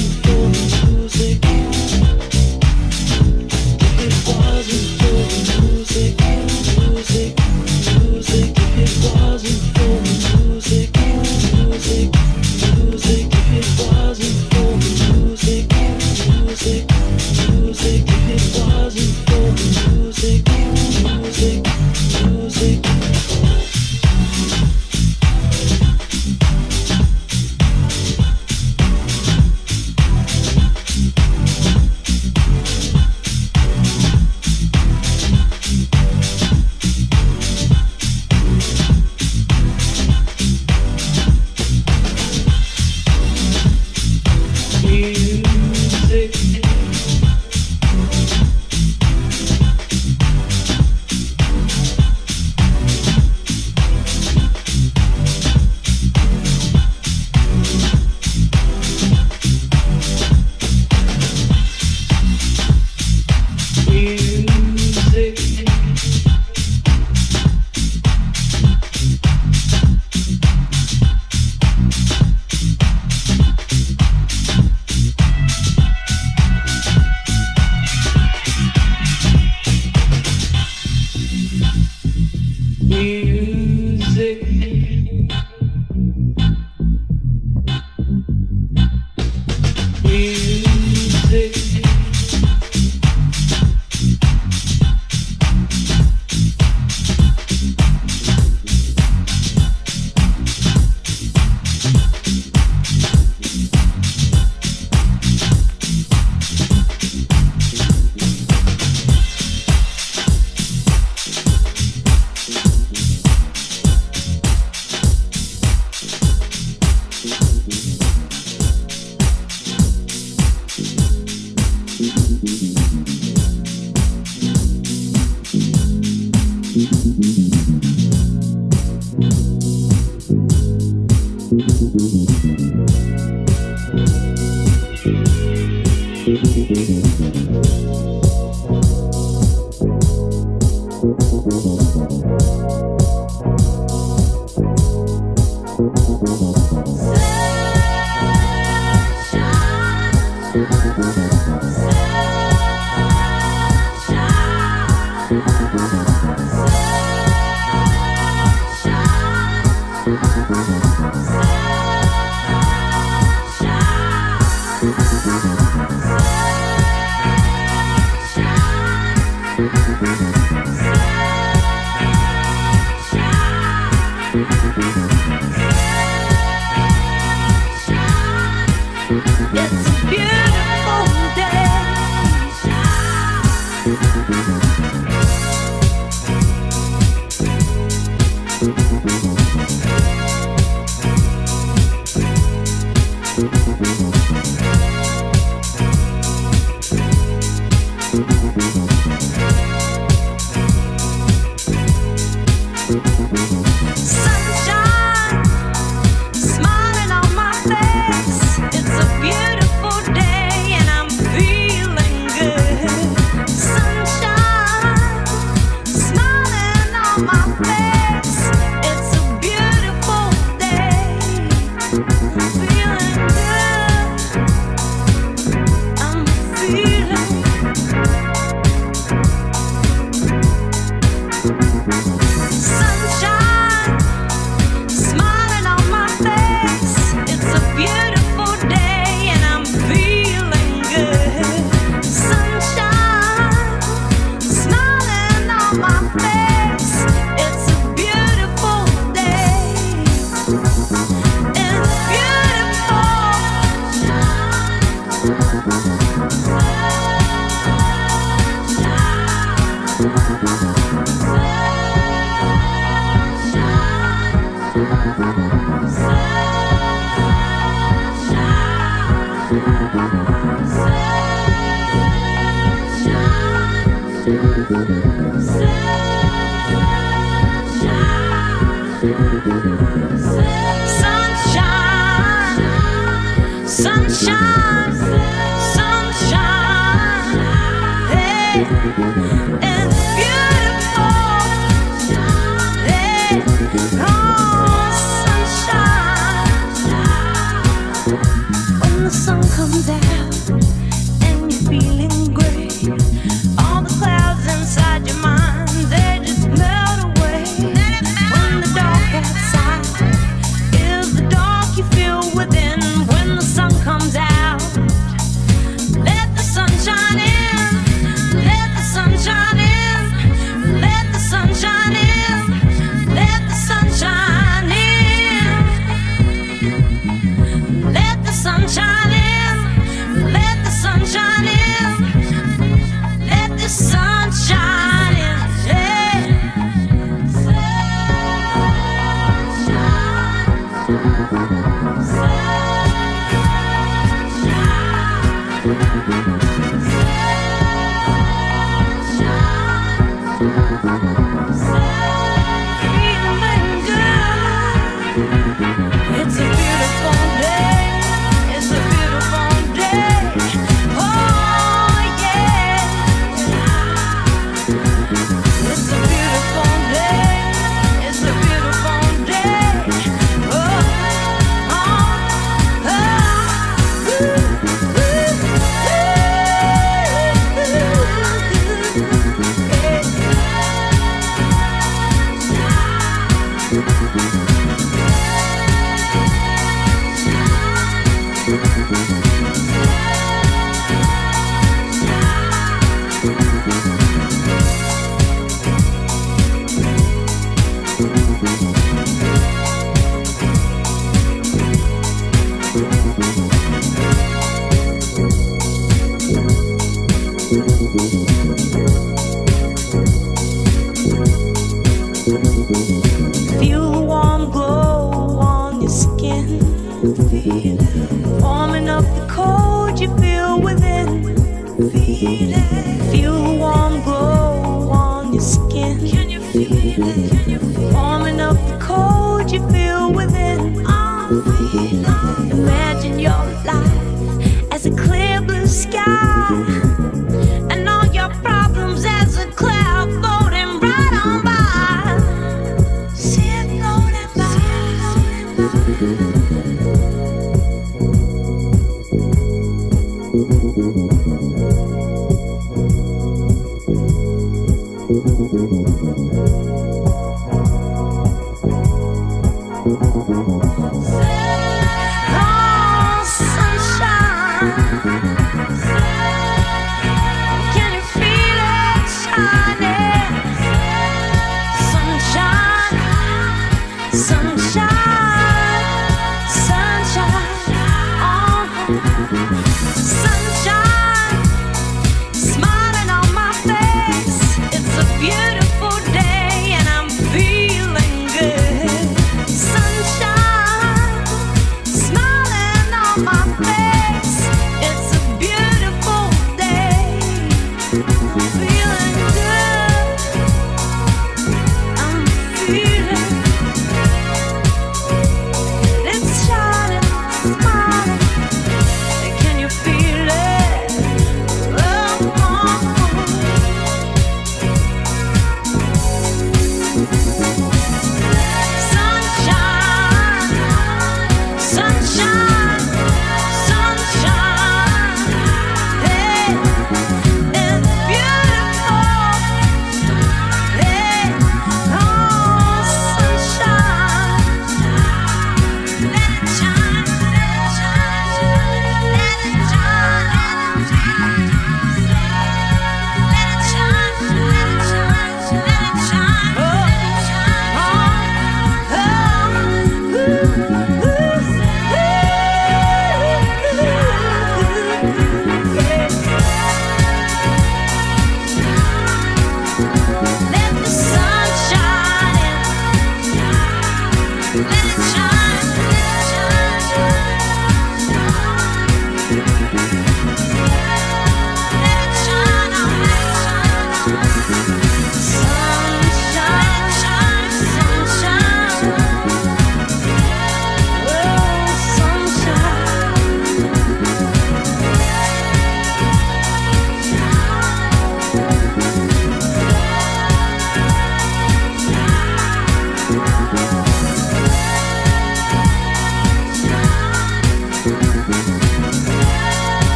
you. Is